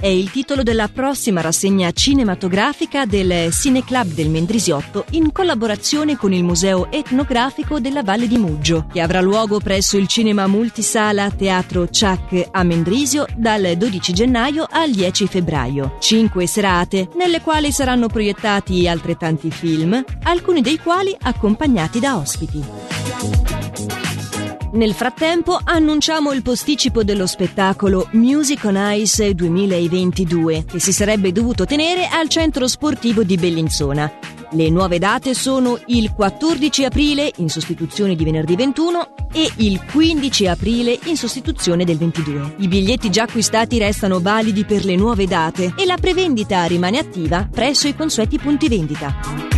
è il titolo della prossima rassegna cinematografica del Cineclub del Mendrisiotto in collaborazione con il Museo Etnografico della Valle di Muggio, che avrà luogo presso il cinema multisala Teatro Ciac a Mendrisio dal 12 gennaio al 10 febbraio. Cinque serate, nelle quali saranno proiettati altrettanti film, alcuni dei quali accompagnati da ospiti. Nel frattempo annunciamo il posticipo dello spettacolo Music on Ice 2022 che si sarebbe dovuto tenere al centro sportivo di Bellinzona. Le nuove date sono il 14 aprile in sostituzione di venerdì 21 e il 15 aprile in sostituzione del 22. I biglietti già acquistati restano validi per le nuove date e la prevendita rimane attiva presso i consueti punti vendita.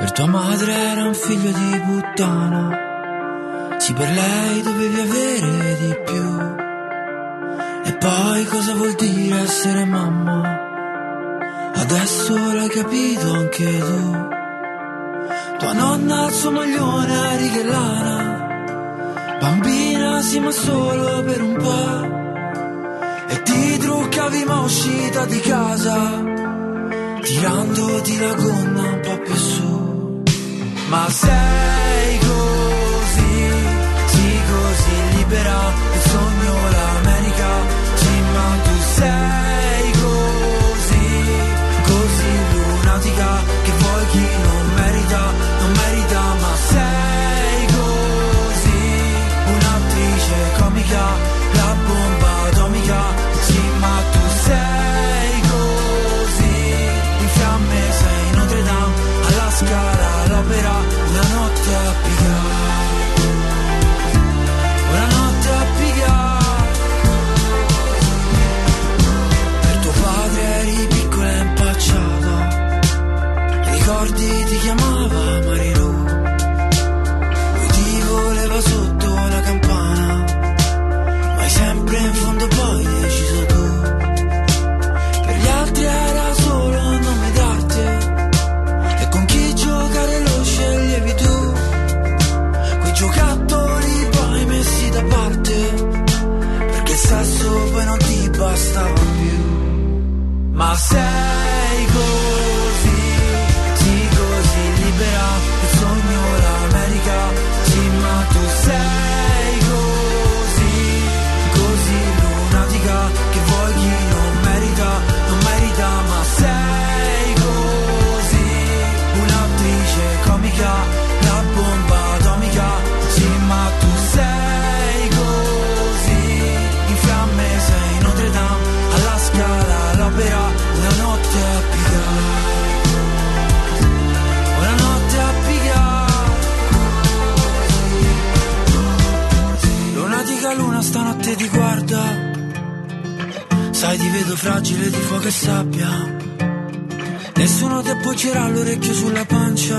Per tua madre era un figlio di puttana. Sì, per lei dovevi avere di più. E poi cosa vuol dire essere mamma? Adesso l'hai capito anche tu. Tua nonna al suo maglione a righe lana. Bambina sì ma solo per un po'. E ti truccavi ma uscita di casa. Tirandoti la gonna un po' più ma sei così, sì così libera, il sogno l'America, sì ma tu sei così, così lunatica, che vuoi chi non merita, non merita, ma sei così, un'attrice comica, la bomba atomica, sì ma tu sei così, in fiamme sei Notre Dame, alla scala l'opera, una notte a pigliare. Una notte a pigliare. Per tuo padre eri piccola e impacciata. Ricordi ti chiamava Marilu. Sai ti vedo fragile di fuoco e sabbia. Nessuno ti appoggerà l'orecchio sulla pancia.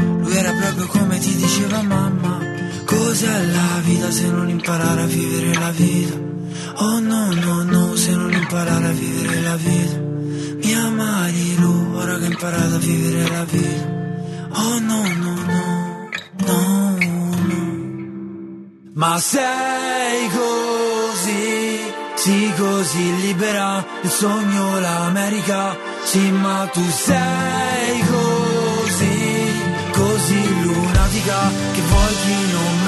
Lui era proprio come ti diceva mamma. Cos'è la vita se non imparare a vivere la vita? Oh no, no, no, se non imparare a vivere la vita. Mia Marilu, ora che ho imparato a vivere la vita. Oh no, no, no, no, no. Ma sei così, sì così libera, il sogno l'America, sì ma tu sei così, così lunatica, che vuoi chi non